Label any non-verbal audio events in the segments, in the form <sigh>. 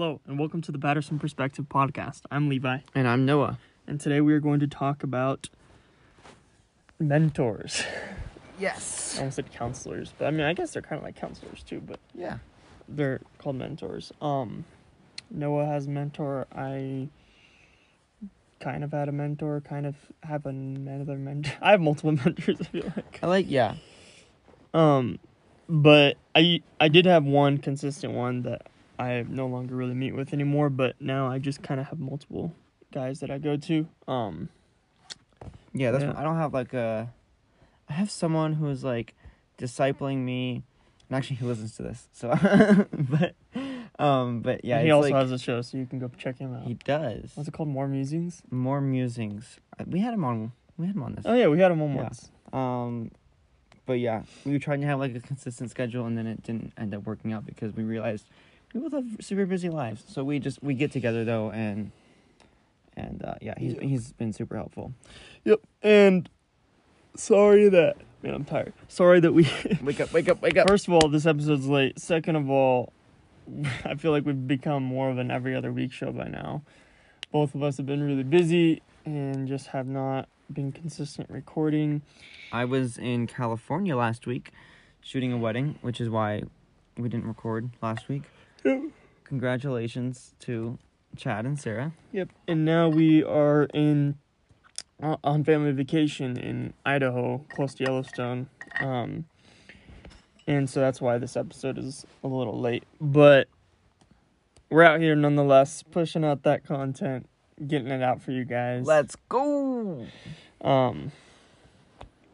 Hello, and welcome to the Batterson Perspective podcast. I'm Levi, And I'm Noah. and today we are going to talk about mentors. Yes. I almost said counselors, but I mean, I guess they're kind of like counselors too, but Yeah. they're called mentors. Um, Noah has a mentor. I kind of had a mentor, kind of have another mentor. <laughs> I have multiple <laughs> mentors, I feel like. I like yeah. Um, but I I did have one consistent one that I no longer really meet with anymore. But now I just kind of have multiple guys that I go to. Um, Yeah, that's Yeah. I don't have like a I have someone who's like discipling me and actually he listens to this. So <laughs> but um but yeah, he also like- has a show, so you can go check him out. he does. What's it called? More musings. More musings. Uh, We had him on we had him on this. Oh yeah, we had him on Yeah. once. Um but yeah, we were trying to have like a consistent schedule and then it didn't end up working out because we realized we both have super busy lives. So we just we get together though and and uh, yeah, he's Yeah. he's been super helpful. Yep. And sorry that man, I'm tired. Sorry that we. <laughs> Wake up, wake up, wake up. First of all, this episode's late. Second of all, <laughs> I feel like we've become more of an every other week show by now. Both of us have been really busy and just have not been consistent recording. I was in California last week shooting a wedding, which is why we didn't record last week. Yep. Congratulations to Chad and Sarah. Yep. And now we are in uh, on family vacation in Idaho, close to Yellowstone. Um, and so that's why this episode is a little late. But we're out here nonetheless, pushing out that content, getting it out for you guys. Let's go. Um,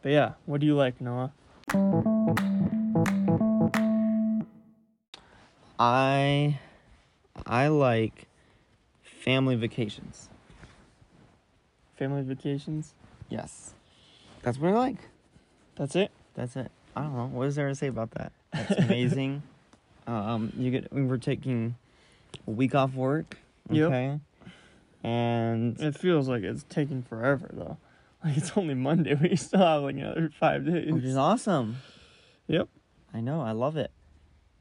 but yeah, what do you like, Noah? I I like family vacations. Family vacations? Yes. That's what I like. That's it? That's it. I don't know. What is there to say about that? That's <laughs> amazing. um you get we were taking a week off work. Yep. Okay. And It feels like it's taking forever though. Like it's only Monday, <laughs> we still have like another five days. which is awesome. Yep. I know, I love it.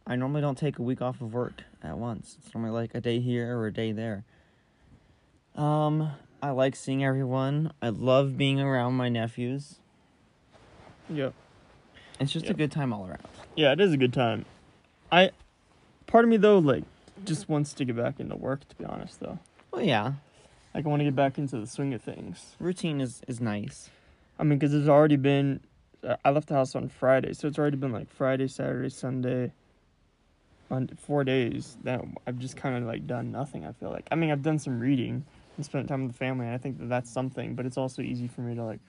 I normally don't take a week off of work at once. It's normally like a day here or a day there. Um, I like seeing everyone. I love being around my nephews. Yep. It's just a good time all around. Yeah, it is a good time. I part of me though like just wants to get back into work to be honest though. Well, yeah, Like I want to get back into the swing of things. routine is is nice. I mean, because it's already been. I left the house on Friday, so it's already been like Friday, Saturday, Sunday. On four days that I've just kind of like done nothing. I feel like. I mean, I've done some reading and spent time with the family. And I think that that's something, but it's also easy for me to like.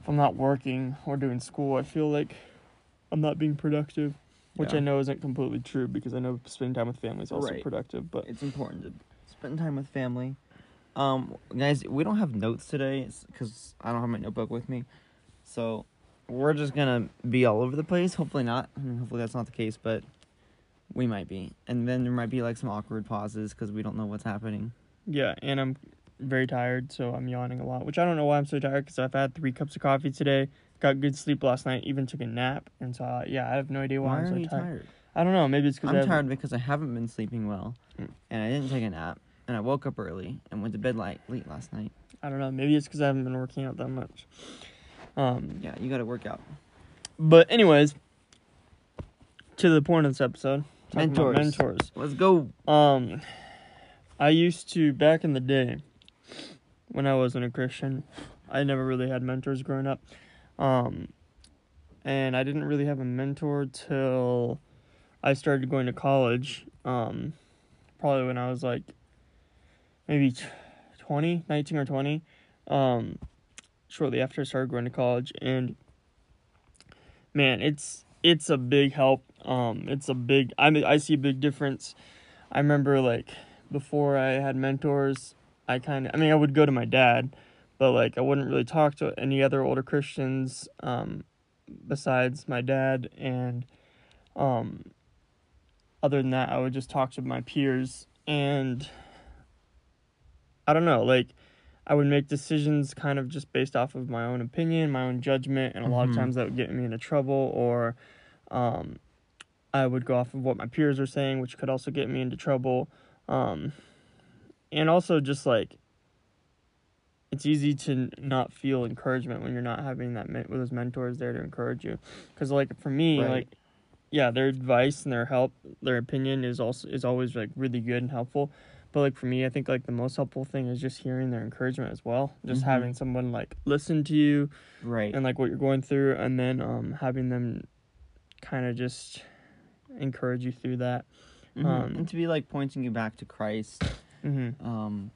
If I'm not working or doing school, I feel like I'm not being productive, which I know isn't completely true because I know spending time with family is also Right. productive. But It's important to spend time with family. Um, guys, we don't have notes today because I don't have my notebook with me, so we're just gonna be all over the place. Hopefully not. I mean, hopefully that's not the case, but we might be. And then there might be like some awkward pauses because we don't know what's happening. Yeah, and I'm very tired, so I'm yawning a lot, which I don't know why I'm so tired because I've had three cups of coffee today, got good sleep last night, even took a nap, and so uh, yeah, I have no idea why, Why I'm so tired. tired? I don't know, maybe it's because I'm tired because I haven't been sleeping well, Mm. and I didn't take a nap, and I woke up early and went to bed late late last night. I don't know, maybe it's because I haven't been working out that much. Um, Yeah, you got to work out. but anyways, to the point of this episode, talking Mentors. mentors. Let's go. Um, I used to back in the day when I wasn't a Christian. I never really had mentors growing up, um, and I didn't really have a mentor till I started going to college. Um, probably when I was like maybe t- 20, 19 or 20. Um, shortly after I started going to college, and man, it's it's a big help. Um, it's a big. I mean, I see a big difference. I remember like before I had mentors, I kind of. I mean, I would go to my dad, but like I wouldn't really talk to any other older Christians um, besides my dad, and um, other than that, I would just talk to my peers, and I don't know, like. I would make decisions kind of just based off of my own opinion, my own judgment, and a lot of Mhm. times that would get me into trouble or um, I would go off of what my peers are saying, which could also get me into trouble. Um, and also just like it's easy to not feel encouragement when you're not having that men- those mentors there to encourage you. Because like for me, Right. like yeah, their advice and their help, their opinion is also is always like really good and helpful. But like for me, I think like the most helpful thing is just hearing their encouragement as well. Just Mhm. having someone like listen to you Right. and like what you're going through, and then um having them kind of just encourage you through that. Mhm. um, and to be like pointing you back to Christ. Mm-hmm. Um,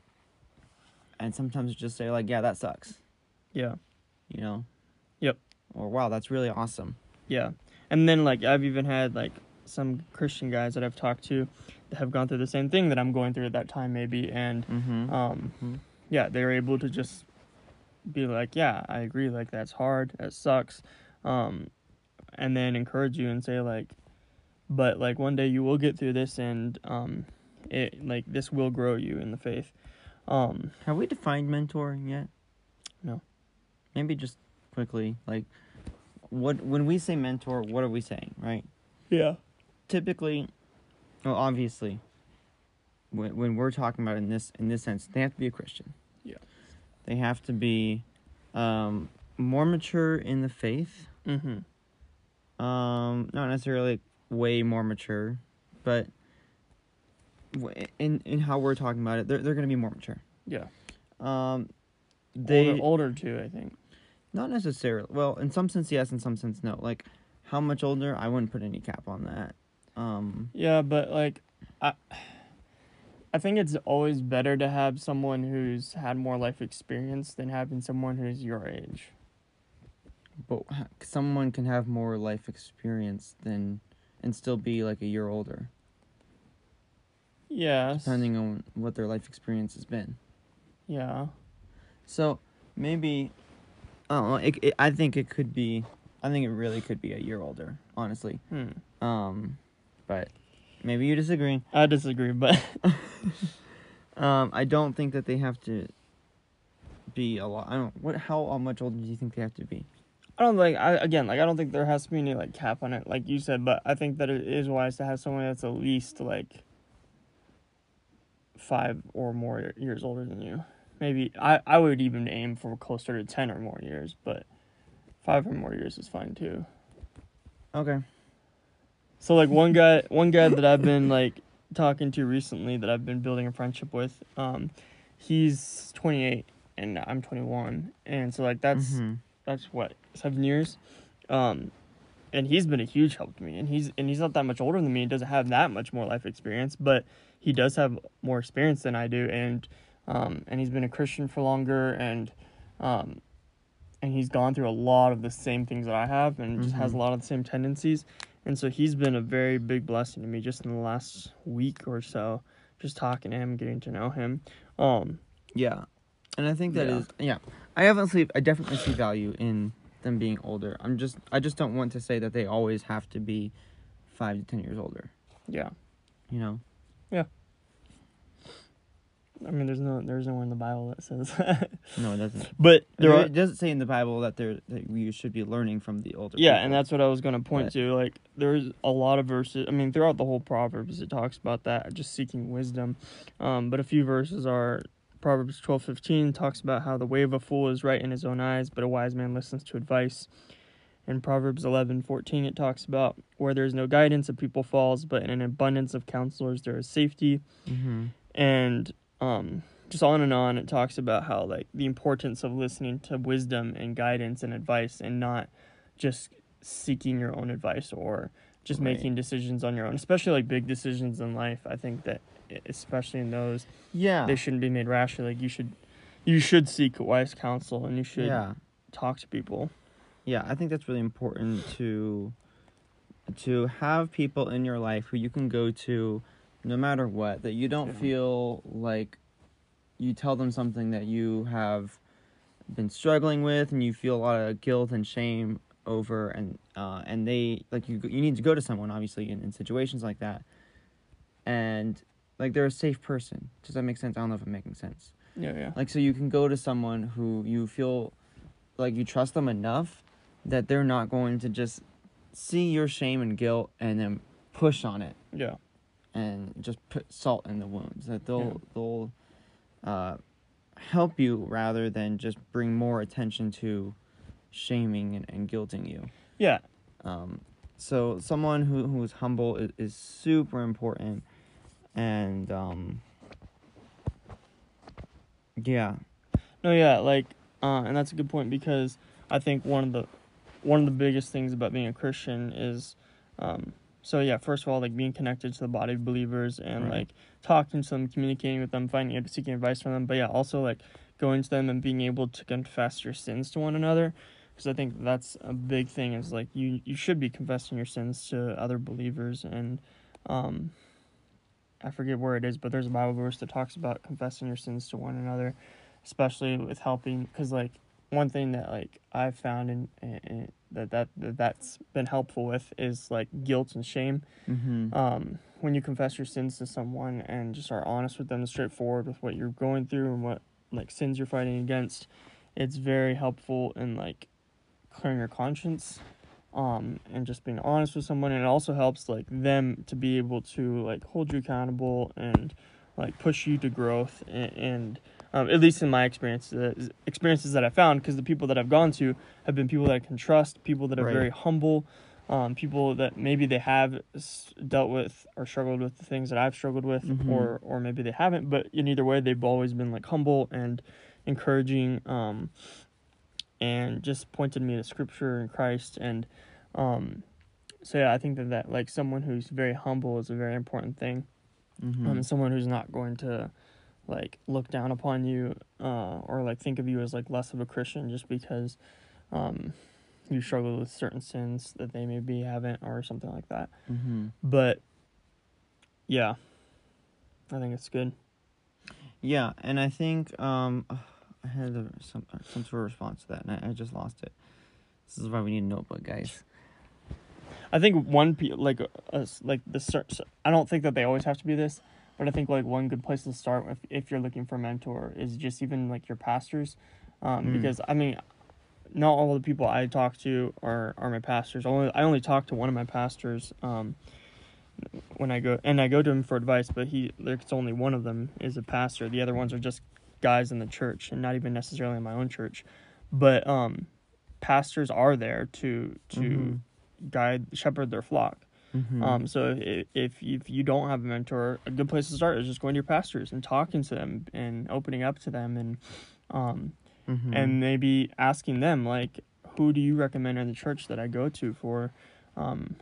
and sometimes just say like, yeah, that sucks. Yeah. You know. Yep. Or wow, that's really awesome. Yeah. And then like I've even had like some Christian guys that I've talked to that have gone through the same thing that I'm going through at that time maybe and Mm-hmm. um Mhm. yeah, they're able to just be like, "Yeah, I agree like that's hard, that sucks." Um and then encourage you and say like but like one day you will get through this and um it like this will grow you in the faith. Um Have we defined mentoring yet? No. Maybe just quickly, like, what when we say mentor, what are we saying, right? yeah. Typically, well, obviously, when when we're talking about it in this in this sense, they have to be a Christian. Yeah. They have to be um, more mature in the faith. Mm-hmm. Um, not necessarily way more mature, but in in how we're talking about it, they're they're gonna be more mature. Yeah. Um, they older, older too, I think. not necessarily. Well, in some sense, yes. In some sense, no. Like, how much older? I wouldn't put any cap on that. Um, Yeah, but like I I think it's always better to have someone who's had more life experience than having someone who's your age. but someone can have more life experience than and still be like a year older, Yeah. depending on what their life experience has been. Yeah. So maybe, I don't know. It, it, I think it could be. I think it really could be a year older, honestly. Hmm. Um, but maybe you disagree. I disagree, but <laughs> Um, I don't think that they have to be a lot. I don't. What? How much older do you think they have to be? I don't like I again like I don't think there has to be any like cap on it like you said, but I think that it is wise to have someone that's at least like five or more years older than you. Maybe I I would even aim for closer to ten or more years, but five or more years is fine too. Okay. So like one guy one guy that I've been like talking to recently that I've been building a friendship with, um, he's 28 and I'm 21, and so like that's Mhm. that's what seven years, um, and he's been a huge help to me, and he's and he's not that much older than me, and doesn't have that much more life experience, but he does have more experience than I do, and um, and he's been a Christian for longer, and um, and he's gone through a lot of the same things that I have, and just has a Mhm. lot of the same tendencies, and so he's been a very big blessing to me just in the last week or so, just talking to him, getting to know him, um, Yeah, and I think that Yeah. is yeah. I definitely I definitely see value in them being older. I'm just I just don't want to say that they always have to be five to ten years older. yeah. You know. Yeah. I mean, there's no, there's nowhere in the Bible that says, <laughs> No, it doesn't. but there are, it doesn't say in the Bible that there that you should be learning from the older. yeah, people. and that's what I was gonna point But- to. Like, there's a lot of verses. I mean, throughout the whole Proverbs, it talks about that, just seeking wisdom. Um, but a few verses are Proverbs twelve fifteen talks about how the way of a fool is right in his own eyes, but a wise man listens to advice. In Proverbs eleven fourteen, it talks about where there is no guidance, a people falls, but in an abundance of counselors there is safety. Mhm. and um just on and on it talks about how like the importance of listening to wisdom and guidance and advice and not just seeking your own advice or just Right. making decisions on your own especially like big decisions in life i think that especially in those Yeah. they shouldn't be made rashly like you should you should seek wise counsel and you should yeah. talk to people Yeah, I think that's really important to to have people in your life who you can go to no matter what that you don't Yeah. feel like you tell them something that you have been struggling with and you feel a lot of guilt and shame over and uh and they like you you need to go to someone obviously in, in situations like that and like they're a safe person does that make sense i don't know if i'm making sense yeah yeah like so you can go to someone who you feel like you trust them enough that they're not going to just see your shame and guilt and then push on it Yeah. and just put salt in the wounds. That they'll Yeah. they'll uh, help you rather than just bring more attention to shaming and, and guilting you. Yeah. Um, so someone who who is humble is, is super important, and um, yeah, No, yeah, like, uh, and that's a good point because I think one of the one of the biggest things about being a Christian is, um, so yeah, first of all, like being connected to the body of believers and Right. like talking to them, communicating with them, finding seeking advice from them. But yeah, also like going to them and being able to confess your sins to one another, because I think that's a big thing. Is like you you should be confessing your sins to other believers and, um, I forget where it is, but there's a Bible verse that talks about confessing your sins to one another especially with helping because like one thing that like i've found and that, that that that's been helpful with is like guilt and shame mm-hmm. um when you confess your sins to someone and just are honest with them and straightforward with what you're going through and what like sins you're fighting against it's very helpful in like clearing your conscience um and just being honest with someone and it also helps like them to be able to like hold you accountable and like push you to growth and, and um, at least in my experience, uh, experiences that I found, because the people that I've gone to have been people that I can trust, people that are Right. very humble, um, people that maybe they have s- dealt with or struggled with the things that I've struggled with, Mhm. or or maybe they haven't. But in either way, they've always been like humble and encouraging, um, and just pointed me to Scripture and Christ, and um, so yeah, I think that that like someone who's very humble is a very important thing Mm-hmm. um, someone who's not going to like look down upon you uh, or like think of you as like less of a Christian just because um, you struggle with certain sins that they maybe haven't or something like that. mm-hmm. But yeah, I think it's good. Yeah, and I think um, I had a, some some sort of response to that, and I, I just lost it. This is why we need a notebook, guys. I think one pe- like uh, like the cer- I don't think that they always have to be this, but I think like one good place to start if if you're looking for a mentor is just even like your pastors, um, Mm. because I mean, not all the people I talk to are are my pastors. Only I only talk to one of my pastors. Um, when I go and I go to him for advice, but he like it's only one of them is a pastor. The other ones are just guys in the church and not even necessarily in my own church. But um, pastors are there to to Mhm. guide shepherd their flock. Mm-hmm. Um, so if, if if you don't have a mentor, a good place to start is just going to your pastors and talking to them and opening up to them and um mm-hmm. and maybe asking them like, who do you recommend in the church that I go to for um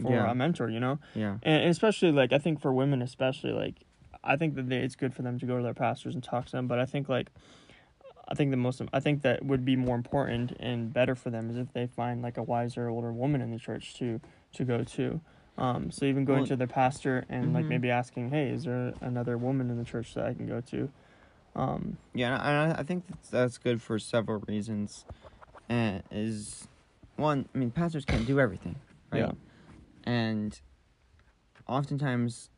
for Yeah. a mentor? You know, yeah, and, and especially like I think for women especially like I think that they, it's good for them to go to their pastors and talk to them, but I think like I think the most I think that would be more important and better for them is if they find like a wiser older woman in the church to to go to. Um, so even going Well- to their pastor and like Mhm. maybe asking, hey, is there another woman in the church that I can go to? Um, yeah, and I, I think that's, that's good for several reasons. And is one, I mean, pastors can't do everything, right? Yeah. And oftentimes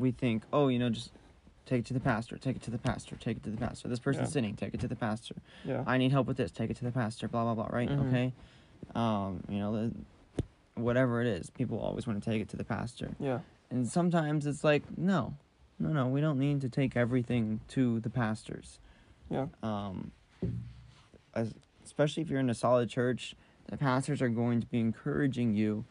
we think, oh, you know, just take it to the pastor, take it to the pastor, take it to the pastor. This person's Yeah. sinning, take it to the pastor. yeah, I need help with this. Take it to the pastor. Blah blah blah. Right? Mhm. Okay. Um, you know, the, whatever it is, people always want to take it to the pastor, yeah, and sometimes it's like, no, no, no, we don't need to take everything to the pastors. yeah, Um, as, especially if you're in a solid church, the pastors are going to be encouraging you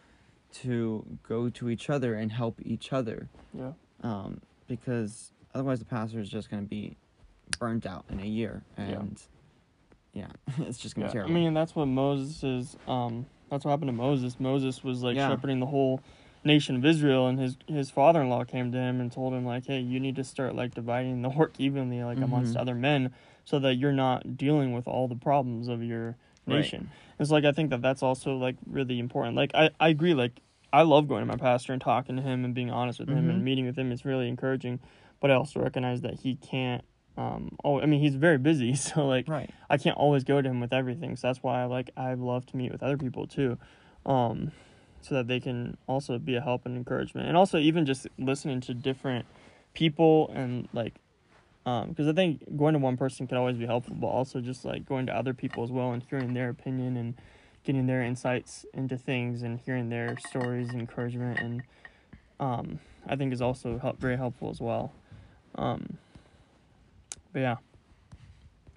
to go to each other and help each other. yeah, Um, because otherwise the pastor is just going to be burnt out in a year, and yeah, <laughs> it's just going yeah. to be I mean, that's what Moses is. Um, that's what happened to Moses. Moses was like Yeah. shepherding the whole nation of Israel, and his his father in law came to him and told him like, hey, you need to start like dividing the <laughs> work evenly, like amongst Mhm. other men, so that you're not dealing with all the problems of your Right. nation. It's like I think that that's also like really important. Like I I agree. Like I love going to my pastor and talking to him and being honest with him Mhm. and meeting with him. It's really encouraging. But I also recognize that he can't. Um, oh, I mean, he's very busy, <laughs> so like right. I can't always go to him with everything. So that's why I like I love to meet with other people too, um, so that they can also be a help and encouragement, and also even just listening to different people and like, because I think going to one person can always be helpful, but also just like going to other people as well and hearing their opinion and getting their insights into things and hearing their stories, encouragement, and um, I think is also help, very helpful as well. Um, but yeah,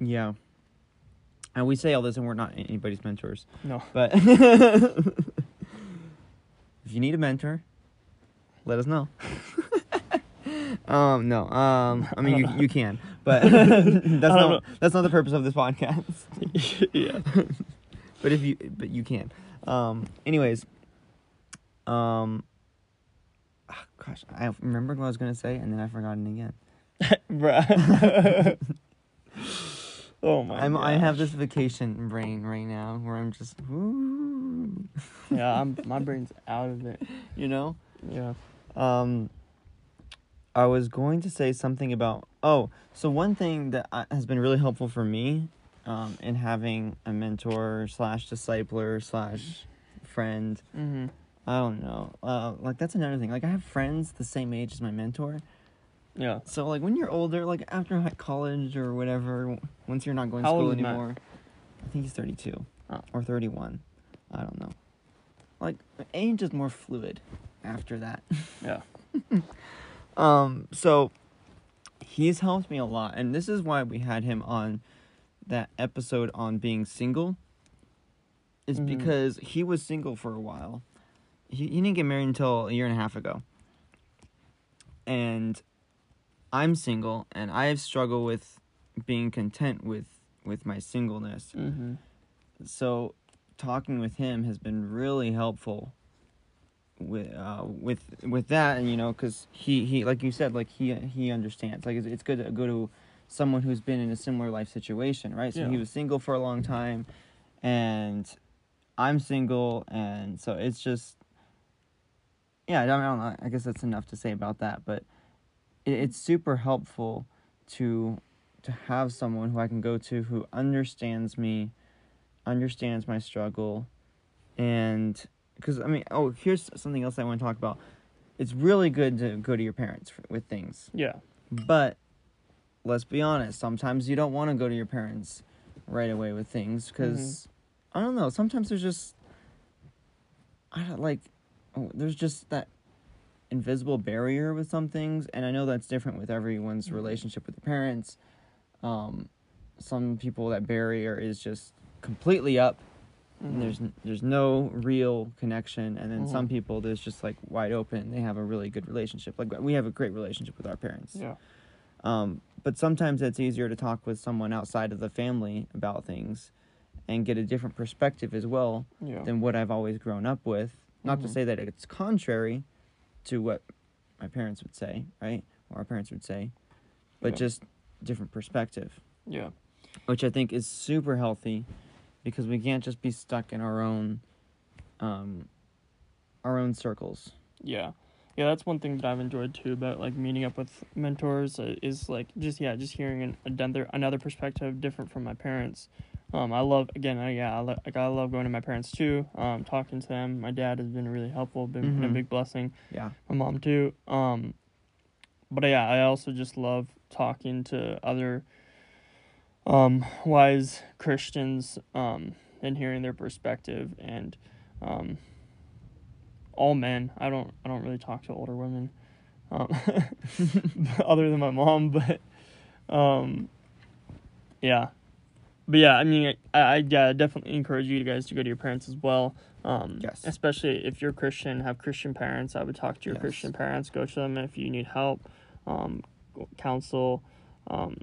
Yeah. And we say all this, and we're not anybody's mentors. no, But <laughs> if you need a mentor, let us know. <laughs> um, no. Um, I mean, you you can, but <laughs> that's not know. that's not the purpose of this podcast. yeah, but if you but you can. Um. Anyways. Um. ah, Gosh, I remembered what I was gonna say, and then I forgot it again. <laughs> bruh. <laughs> oh my! I'm I have this vacation brain right now where I'm just, woo, Yeah, I'm my brain's out of it. you know. Yeah. Um, I was going to say something about oh, so one thing that has been really helpful for me, um, in having a mentor slash discipler slash friend. Mm-hmm. I don't know. Uh, like that's another thing. Like I have friends the same age as my mentor. Yeah. So like when you're older, like after college or whatever, once you're not going to school is Matt? anymore, I think he's 32 Oh. or 31. I don't know. Like age is more fluid after that. <laughs> Yeah. Um, so he's helped me a lot, and this is why we had him on that episode on being single. Is Mhm. because he was single for a while. He he didn't get married until a year and a half ago. And I'm single, and I have struggled with being content with with my singleness. Mm-hmm. So talking with him has been really helpful with uh with with that and you know cuz he he like you said like he he understands like it's, it's good to go to someone who's been in a similar life situation right so Yeah. he was single for a long time and I'm single and so it's just yeah I don't, I don't know I guess that's enough to say about that but it, it's super helpful to to have someone who I can go to who understands me understands my struggle and because i mean oh here's something else i want to talk about it's really good to go to your parents for, with things Yeah. but let's be honest sometimes you don't want to go to your parents right away with things because i don't know sometimes there's just i don't like oh, there's just that invisible barrier with some things and i know that's different with everyone's Mhm. relationship with their parents um some people that barrier is just completely up Mhm. and there's there's no real connection and then some people there's just like wide open they have a really good relationship like we have a great relationship with our parents Yeah. Um, but sometimes it's easier to talk with someone outside of the family about things and get a different perspective as well Yeah. than what I've always grown up with. Not to Mhm. say that it's contrary to what my parents would say, right? Or our parents would say, but Yeah. just different perspective, Yeah. which I think is super healthy because we can't just be stuck in our own um our own circles. Yeah. Yeah, that's one thing that I've enjoyed too about like meeting up with mentors uh, is like just yeah, just hearing an, another another perspective different from my parents. Um, I love again, I, yeah, I lo- like I love going to my parents too. Um, talking to them. My dad has been really helpful, been, been a big blessing. Yeah. My mom too. Um, but yeah, I also just love talking to other um wise Christians um and hearing their perspective and um all men. I don't I don't really talk to older women. Um <laughs> other than my mom, <laughs> but um yeah. But yeah, I mean I, I yeah, definitely encourage you guys to go to your parents as well. Um Yes. especially if you're Christian, have Christian parents. I would talk to your Yes. Christian parents, go to them if you need help, um counsel um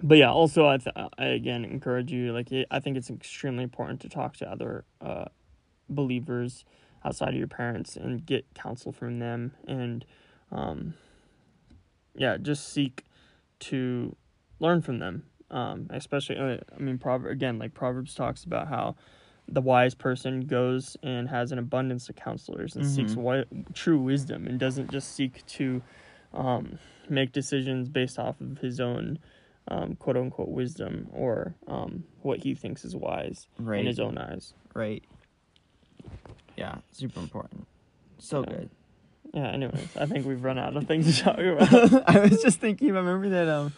but yeah, also I, th- I again encourage you. Like it, I think it's extremely important to talk to other uh, believers outside of your parents and get counsel from them, and um, yeah, just seek to learn from them. Um, especially, uh, I mean, proverb again, like Proverbs talks about how the wise person goes and has an abundance of counselors and seeks Mhm. wi- true wisdom and doesn't just seek to um, make decisions based off of his own um, quote unquote wisdom or um, what he thinks is wise Right. in his own eyes. Right. Yeah, super important. So Yeah. good. Yeah. Anyways, I think we've run out of things to <laughs> talk about. I was just thinking. Remember that? Um,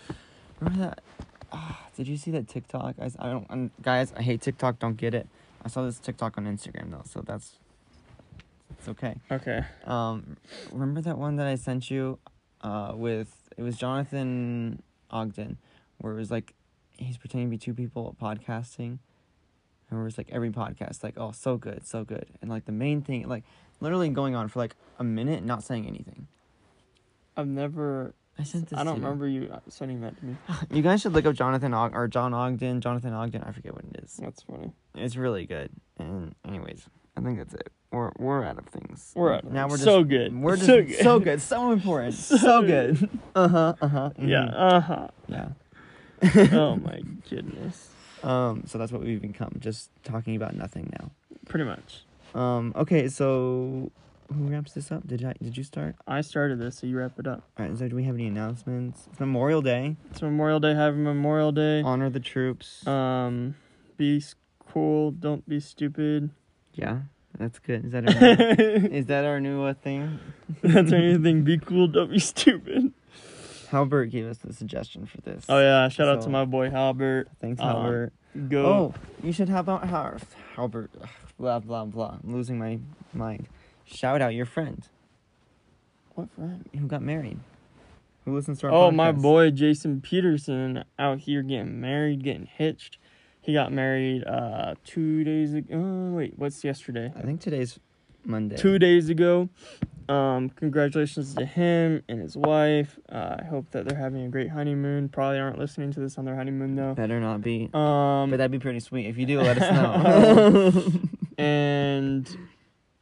remember that? Ah, did you see that TikTok? I, I don't. I'm, guys, I hate TikTok. Don't get it. I saw this TikTok on Instagram though, so that's it's okay. Okay. Um, remember that one that I sent you, uh, with it was Jonathan Ogden, where it was like he's pretending to be two people podcasting. And it was like every podcast, like oh, so good, so good, and like the main thing, like literally going on for like a minute, not saying anything. I've never. I sent this. I don't to you. remember you sending that to me. <laughs> You guys should look up Jonathan Og- or John Ogden, Jonathan Ogden. I forget what it is. That's funny. It's really good. And anyways, I think that's it. We're we're out of things. We're out. now. We're just so good. We're just so good. so good, so important, <laughs> so, So good. Uh huh. Uh huh. Yeah. Uh huh. Yeah. oh my <laughs> goodness. Um. So that's what we've become. Just talking about nothing now. Pretty much. Um. Okay. So who wraps this up? Did I? Did you start? I started this, so you wrap it up. All right. So do we have any announcements? It's Memorial Day. It's Memorial Day. Happy Memorial Day. Honor the troops. Um, be cool. Don't be stupid. yeah. That's good. Is that <laughs> our new, is that our new uh, thing? That's anything. Be cool. Don't be stupid. Halbert gave us the suggestion for this. Oh yeah! Shout out to my boy Halbert. Thanks, Um, Halbert. Go. Oh, you should have out Har- Halbert. Blah blah blah. I'm losing my mind. Shout out your friend What friend? who got married. Who listens to our Oh, my boy Jason Peterson out here getting married, getting hitched. He got married uh two days ago. Oh, wait, what's yesterday? I think today's Monday. Two days ago. Um, congratulations to him and his wife. Uh, I hope that they're having a great honeymoon. Probably aren't listening to this on their honeymoon though. Better not be. Um, but that'd be pretty sweet. If you do, let us know. <laughs> and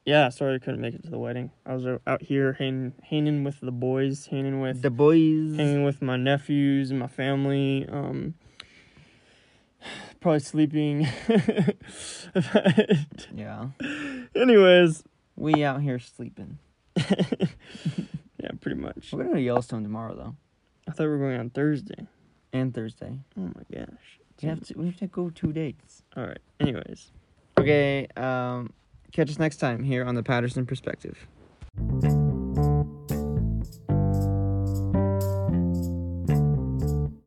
yeah, sorry I couldn't make it to the wedding. I was out here hanging, hanging with the boys, hanging with the boys. hanging with my nephews and my family. Um, probably sleeping. <laughs> Yeah. Anyways, We out here sleeping. <laughs> yeah, pretty much. We're going to Yellowstone tomorrow though, I thought we were going on Thursday. and Thursday. Oh my gosh. We have to. We have to go two dates. All right. Anyways. Okay. Um. Catch us next time here on the Patterson Perspective.